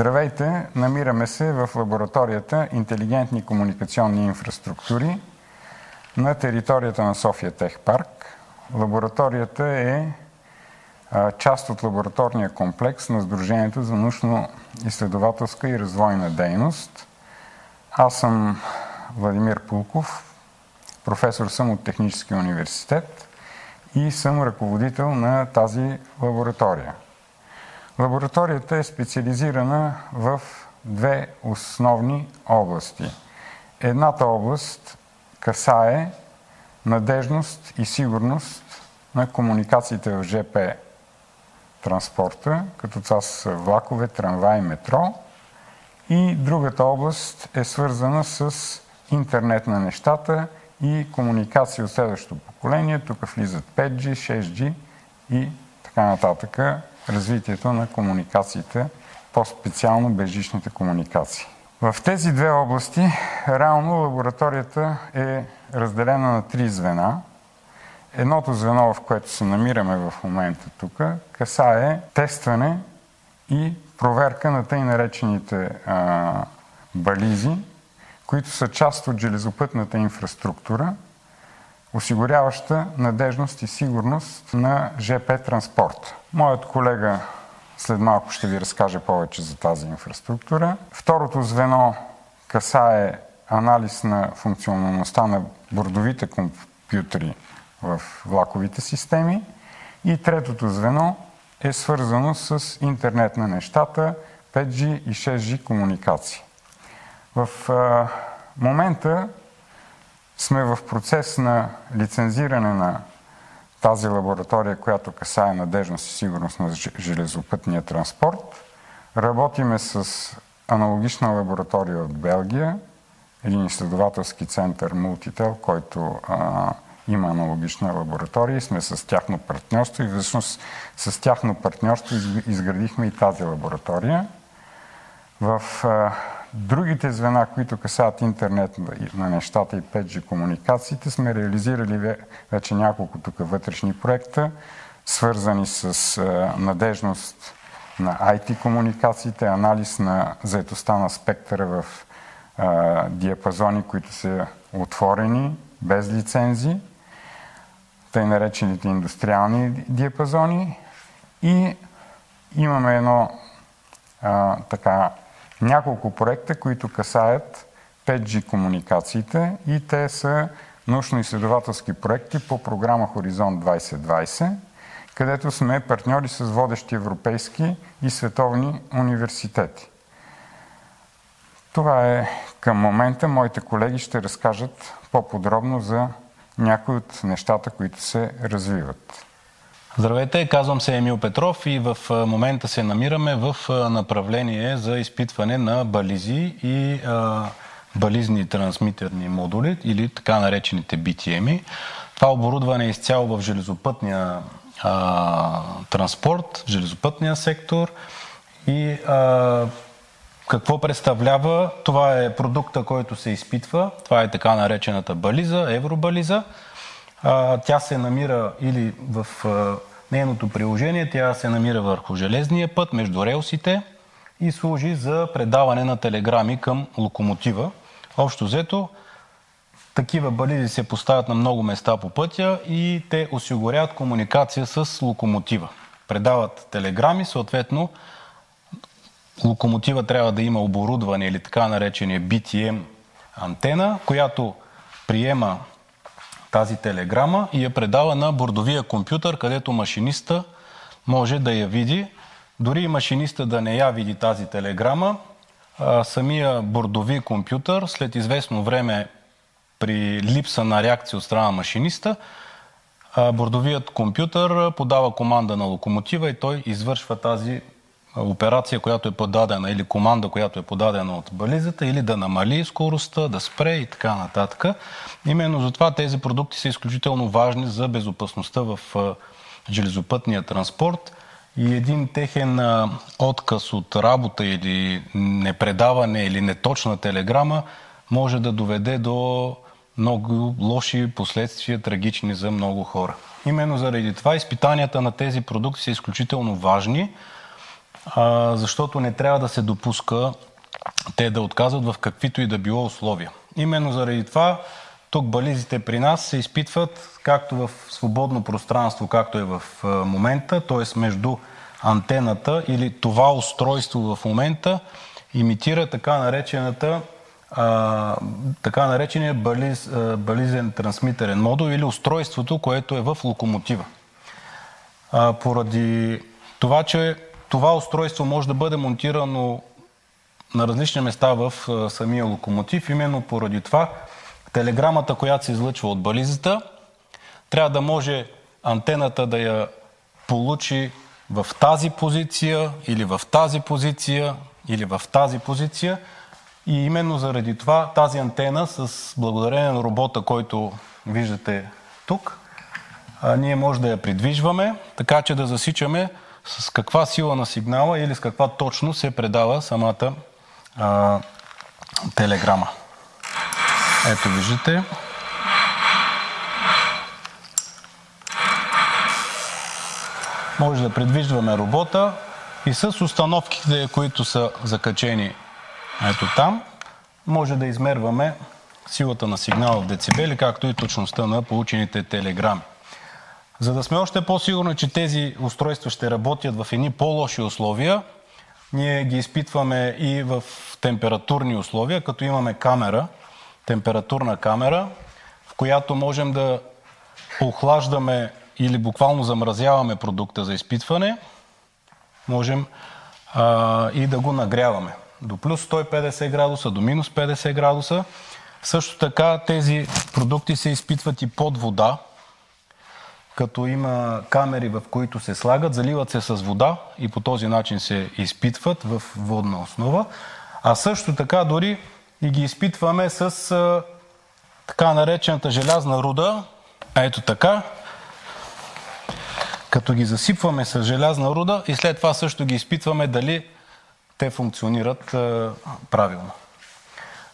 Здравейте! Намираме се в лабораторията Интелигентни комуникационни инфраструктури на територията на София Тех Парк. Лабораторията е част от лабораторния комплекс на Сдружението за научно-изследователска и развойна дейност. Аз съм Владимир Пулков, професор съм от Техническия университет и съм ръководител на тази лаборатория. Лабораторията е специализирана в две основни области. Едната област касае надежност и сигурност на комуникациите в ЖП транспорта, като това са влакове, трамвай, метро. И другата област е свързана с интернет на нещата и комуникация от следващото поколение. Тук влизат 5G, 6G и така нататък развитието на комуникациите, по-специално безжичните комуникации. В тези две области реално лабораторията е разделена на три звена. Едното звено, в което се намираме в момента тук, касае тестване и проверка на тъй наречените а, бализи, които са част от железопътната инфраструктура, осигуряваща надежност и сигурност на ЖП транспорт. Моят колега след малко ще ви разкаже повече за тази инфраструктура. Второто звено касае анализ на функционалността на бордовите компютри в влаковите системи. И третото звено е свързано с интернет на нещата, 5G и 6G комуникации. В а, момента сме в процес на лицензиране на тази лаборатория, която касае надежност и сигурност на железопътния транспорт. Работиме с аналогична лаборатория от Белгия, един изследователски център Multitel, който а, има аналогична лаборатория и сме с тяхно партньорство и всъщност с тяхно партньорство изградихме и тази лаборатория. В а, другите звена, които касаят интернет на нещата и 5G комуникациите, сме реализирали вече няколко тук вътрешни проекта, свързани с а, надежност на IT комуникациите, анализ на заетостта на спектъра в а, диапазони, които са отворени, без лицензи, тъй наречените индустриални диапазони и имаме едно а, така няколко проекта, които касаят 5G комуникациите и те са научно-изследователски проекти по програма Хоризонт 2020, където сме партньори с водещи европейски и световни университети. Това е към момента. Моите колеги ще разкажат по-подробно за някои от нещата, които се развиват. Здравейте, казвам се Емил Петров и в момента се намираме в направление за изпитване на бализи и а, бализни трансмитерни модули или така наречените BTM. Това оборудване е изцяло в железопътния а, транспорт, железопътния сектор и а, какво представлява? Това е продукта, който се изпитва. Това е така наречената бализа, евробализа. Тя се намира или в нейното приложение, тя се намира върху железния път, между релсите и служи за предаване на телеграми към локомотива. Общо взето, такива бализи се поставят на много места по пътя и те осигуряват комуникация с локомотива. Предават телеграми, съответно локомотива трябва да има оборудване или така наречения BTM антена, която приема тази телеграма и я предава на бордовия компютър, където машиниста може да я види. Дори и машиниста да не я види тази телеграма, самия бордови компютър след известно време при липса на реакция от страна машиниста, бордовият компютър подава команда на локомотива и той извършва тази операция, която е подадена или команда, която е подадена от бализата, или да намали скоростта, да спре и така нататък. Именно затова тези продукти са изключително важни за безопасността в железопътния транспорт и един техен отказ от работа или непредаване или неточна телеграма може да доведе до много лоши последствия, трагични за много хора. Именно заради това изпитанията на тези продукти са изключително важни а, защото не трябва да се допуска те да отказват в каквито и да било условия. Именно заради това тук бализите при нас се изпитват както в свободно пространство, както е в момента, т.е. между антената или това устройство в момента имитира така наречената а, така наречения бализ, а, бализен трансмитерен модул или устройството, което е в локомотива. А, поради това, че това устройство може да бъде монтирано на различни места в самия локомотив, именно поради това телеграмата, която се излъчва от бализата, трябва да може антената да я получи в тази позиция или в тази позиция или в тази позиция. И именно заради това тази антена с благодарение на робота, който виждате тук, ние може да я придвижваме, така че да засичаме с каква сила на сигнала или с каква точност се предава самата а, телеграма. Ето виждате. Може да предвиждаме робота и с установките, които са закачени ето там, може да измерваме силата на сигнала в децибели, както и точността на получените телеграми. За да сме още по-сигурни, че тези устройства ще работят в едни по-лоши условия, ние ги изпитваме и в температурни условия, като имаме камера, температурна камера, в която можем да охлаждаме или буквално замразяваме продукта за изпитване, можем а, и да го нагряваме до плюс 150 градуса, до минус 50 градуса. Също така тези продукти се изпитват и под вода, като има камери, в които се слагат, заливат се с вода и по този начин се изпитват в водна основа. А също така дори и ги изпитваме с а, така наречената желязна руда. Ето така. Като ги засипваме с желязна руда и след това също ги изпитваме дали те функционират а, правилно.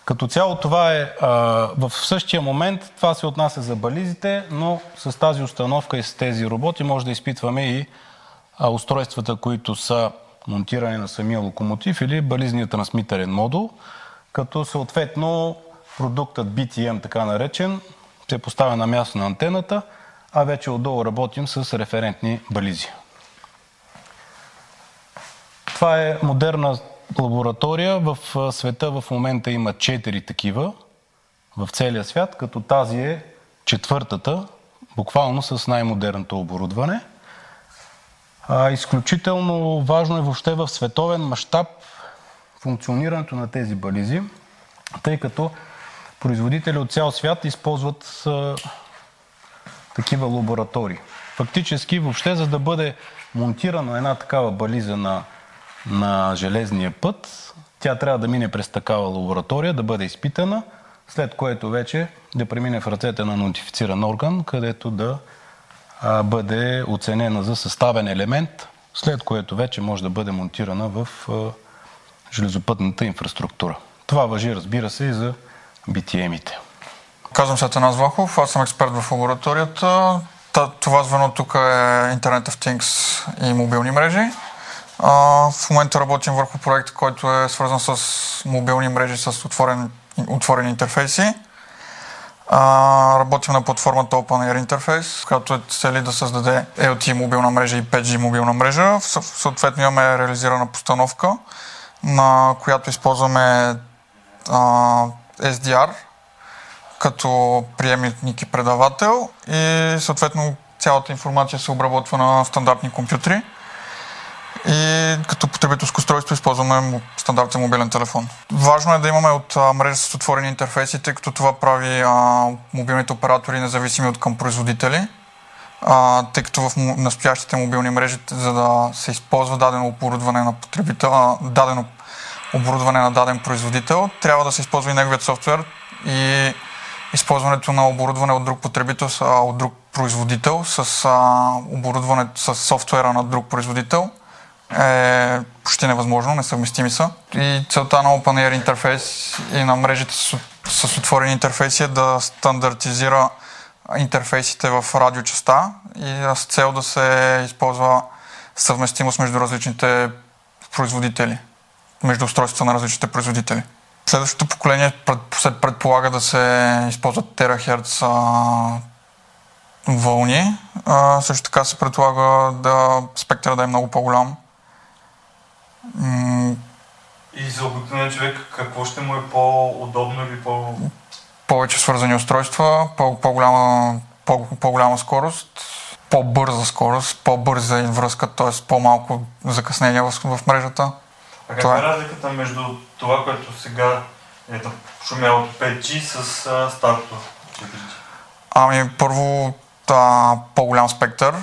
Като цяло това е а, в същия момент, това се отнася за бализите, но с тази установка и с тези роботи може да изпитваме и а, устройствата, които са монтирани на самия локомотив или бализния трансмитерен модул, като съответно продуктът BTM, така наречен, се поставя на място на антената, а вече отдолу работим с референтни бализи. Това е модерна лаборатория. В света в момента има 4 такива в целия свят, като тази е четвъртата, буквално с най-модерното оборудване. А, изключително важно е въобще в световен мащаб функционирането на тези бализи, тъй като производители от цял свят използват а, такива лаборатории. Фактически, въобще, за да бъде монтирана една такава бализа на на железния път, тя трябва да мине през такава лаборатория, да бъде изпитана, след което вече да премине в ръцете на нотифициран орган, където да а, бъде оценена за съставен елемент, след което вече може да бъде монтирана в а, железопътната инфраструктура. Това въжи, разбира се, и за BTM-ите. Казвам се Атанас Влахов, аз съм експерт в лабораторията. Това звено тук е Internet of Things и мобилни мрежи. А, в момента работим върху проект, който е свързан с мобилни мрежи с отворен, отворени интерфейси. А, работим на платформата OpenAir Interface, която е цели да създаде LTE мобилна мрежа и 5G мобилна мрежа. Съответно имаме реализирана постановка, на която използваме а, SDR като приемник и предавател и съответно цялата информация се обработва на стандартни компютри. И като потребителско устройство използваме стандартен мобилен телефон. Важно е да имаме от а, мрежа с отворени интерфейси, тъй като това прави а, мобилните оператори независими от към производители. А, тъй като в настоящите мобилни мрежи, за да се използва дадено оборудване на потребител, дадено оборудване на даден производител, трябва да се използва и неговият софтуер и използването на оборудване от друг потребител, от друг производител с оборудване с софтуера на друг производител – е почти невъзможно, несъвместими са. И целта на OpenAir интерфейс и на мрежите с, с отворени интерфейси е да стандартизира интерфейсите в радиочаста и с цел да се използва съвместимост между различните производители, между устройствата на различните производители. Следващото поколение пред, предполага да се използват терахерц вълни. А, също така се предлага да спектъра да е много по-голям. И за обикновен човек какво ще му е по-удобно или по... Повече свързани устройства, по-голяма, по-голяма скорост, по-бърза скорост, по-бърза връзка, т.е. по-малко закъснение в, в мрежата. А каква е разликата между това, което сега е шумялото 5G с а, старото 4G? Ами първо та, по-голям спектър.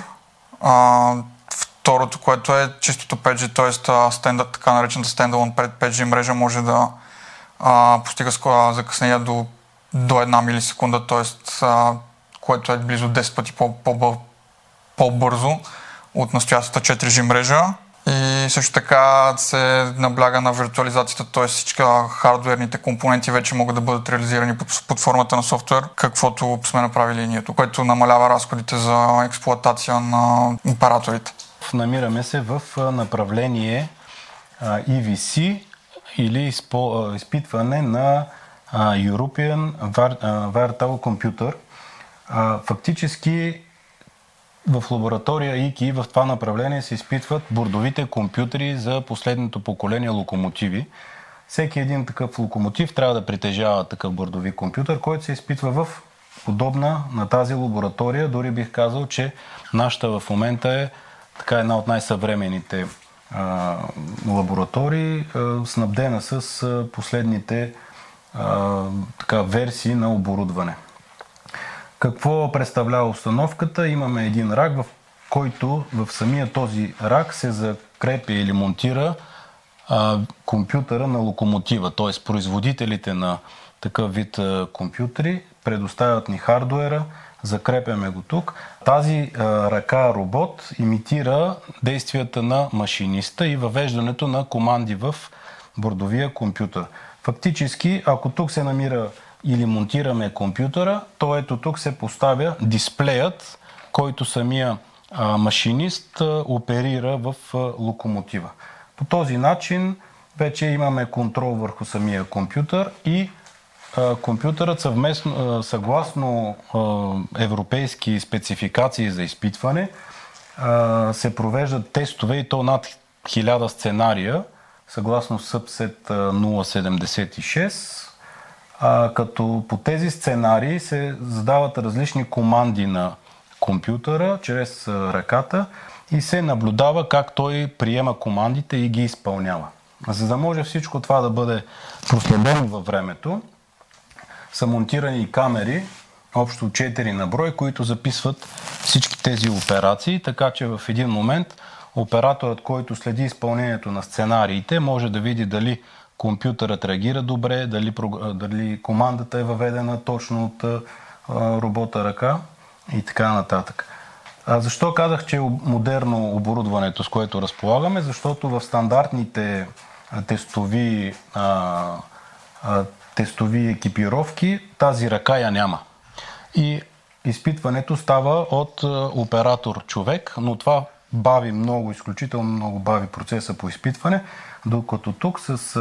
А, второто, което е чистото 5G, т.е. така наречената standalone 5G мрежа може да а, постига закъснение до, до една милисекунда, т.е. което е близо 10 пъти по, по, по-бързо от настоящата 4G мрежа. И също така се набляга на виртуализацията, т.е. всички хардуерните компоненти вече могат да бъдат реализирани под, под формата на софтуер, каквото сме направили ние, което намалява разходите за експлуатация на операторите. Намираме се в направление EVC или изпитване на European Virtual Computer. Фактически в лаборатория ИКИ в това направление се изпитват бордовите компютри за последното поколение локомотиви. Всеки един такъв локомотив трябва да притежава такъв бордови компютър, който се изпитва в подобна на тази лаборатория. Дори бих казал, че нашата в момента е така една от най-съвременните а, лаборатории, а, снабдена с а, последните а, така, версии на оборудване. Какво представлява установката? Имаме един рак, в който в самия този рак се закрепя или монтира а, компютъра на локомотива, т.е. производителите на такъв вид а, компютри предоставят ни хардуера, закрепяме го тук. Тази а, ръка робот имитира действията на машиниста и въвеждането на команди в бордовия компютър. Фактически, ако тук се намира или монтираме компютъра, то ето тук се поставя дисплеят, който самия а, машинист а, оперира в а, локомотива. По този начин вече имаме контрол върху самия компютър и компютърът съвместно, съгласно европейски спецификации за изпитване се провеждат тестове и то над 1000 сценария, съгласно Subset 076 а, като по тези сценарии се задават различни команди на компютъра чрез ръката и се наблюдава как той приема командите и ги изпълнява. За да може всичко това да бъде проследено във времето, са монтирани камери, общо 4 на брой, които записват всички тези операции, така че в един момент операторът, който следи изпълнението на сценариите, може да види дали компютърът реагира добре, дали, дали командата е въведена точно от а, робота ръка и така нататък. А защо казах, че е модерно оборудването, с което разполагаме? Защото в стандартните тестови, а, а, тестови екипировки тази ръка я няма. И изпитването става от оператор човек, но това бави много, изключително много бави процеса по изпитване, докато тук с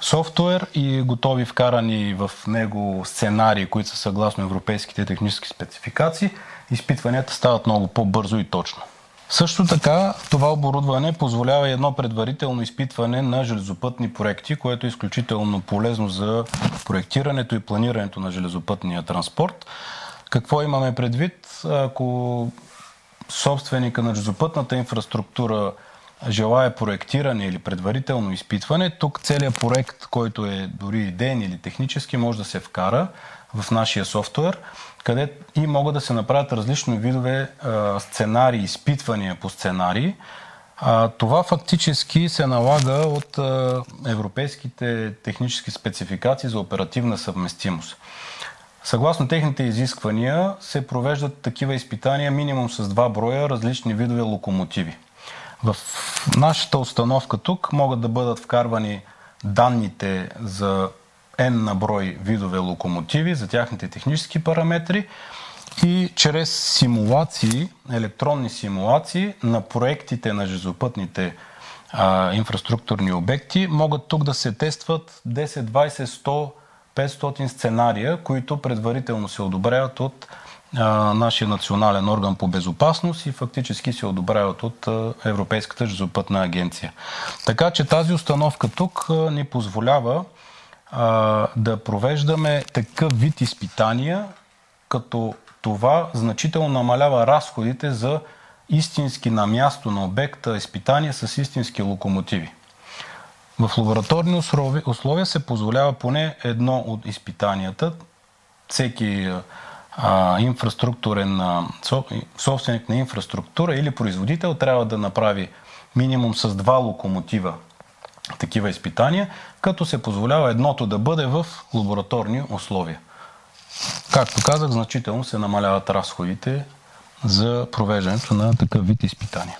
софтуер и готови вкарани в него сценарии, които са съгласно европейските технически спецификации, изпитванията стават много по-бързо и точно. Също така, това оборудване позволява едно предварително изпитване на железопътни проекти, което е изключително полезно за проектирането и планирането на железопътния транспорт. Какво имаме предвид? Ако собственика на железопътната инфраструктура желая проектиране или предварително изпитване, тук целият проект, който е дори идеен или технически, може да се вкара в нашия софтуер, къде и могат да се направят различни видове а, сценарии, изпитвания по сценарии. Това фактически се налага от европейските технически спецификации за оперативна съвместимост. Съгласно техните изисквания се провеждат такива изпитания минимум с два броя различни видове локомотиви. В нашата установка тук могат да бъдат вкарвани данните за N на брой видове локомотиви, за тяхните технически параметри и чрез симулации, електронни симулации на проектите на железопътните а, инфраструктурни обекти, могат тук да се тестват 10, 20, 100, 500 сценария, които предварително се одобряват от а, нашия национален орган по безопасност и фактически се одобряват от а, Европейската железопътна агенция. Така че тази установка тук а, ни позволява а, да провеждаме такъв вид изпитания, като това значително намалява разходите за истински на място на обекта изпитания с истински локомотиви. В лабораторни условия се позволява поне едно от изпитанията. Всеки а, инфраструктурен а, собственик на инфраструктура или производител трябва да направи минимум с два локомотива такива изпитания, като се позволява едното да бъде в лабораторни условия. Както казах, значително се намаляват разходите за провеждането на такъв вид изпитания.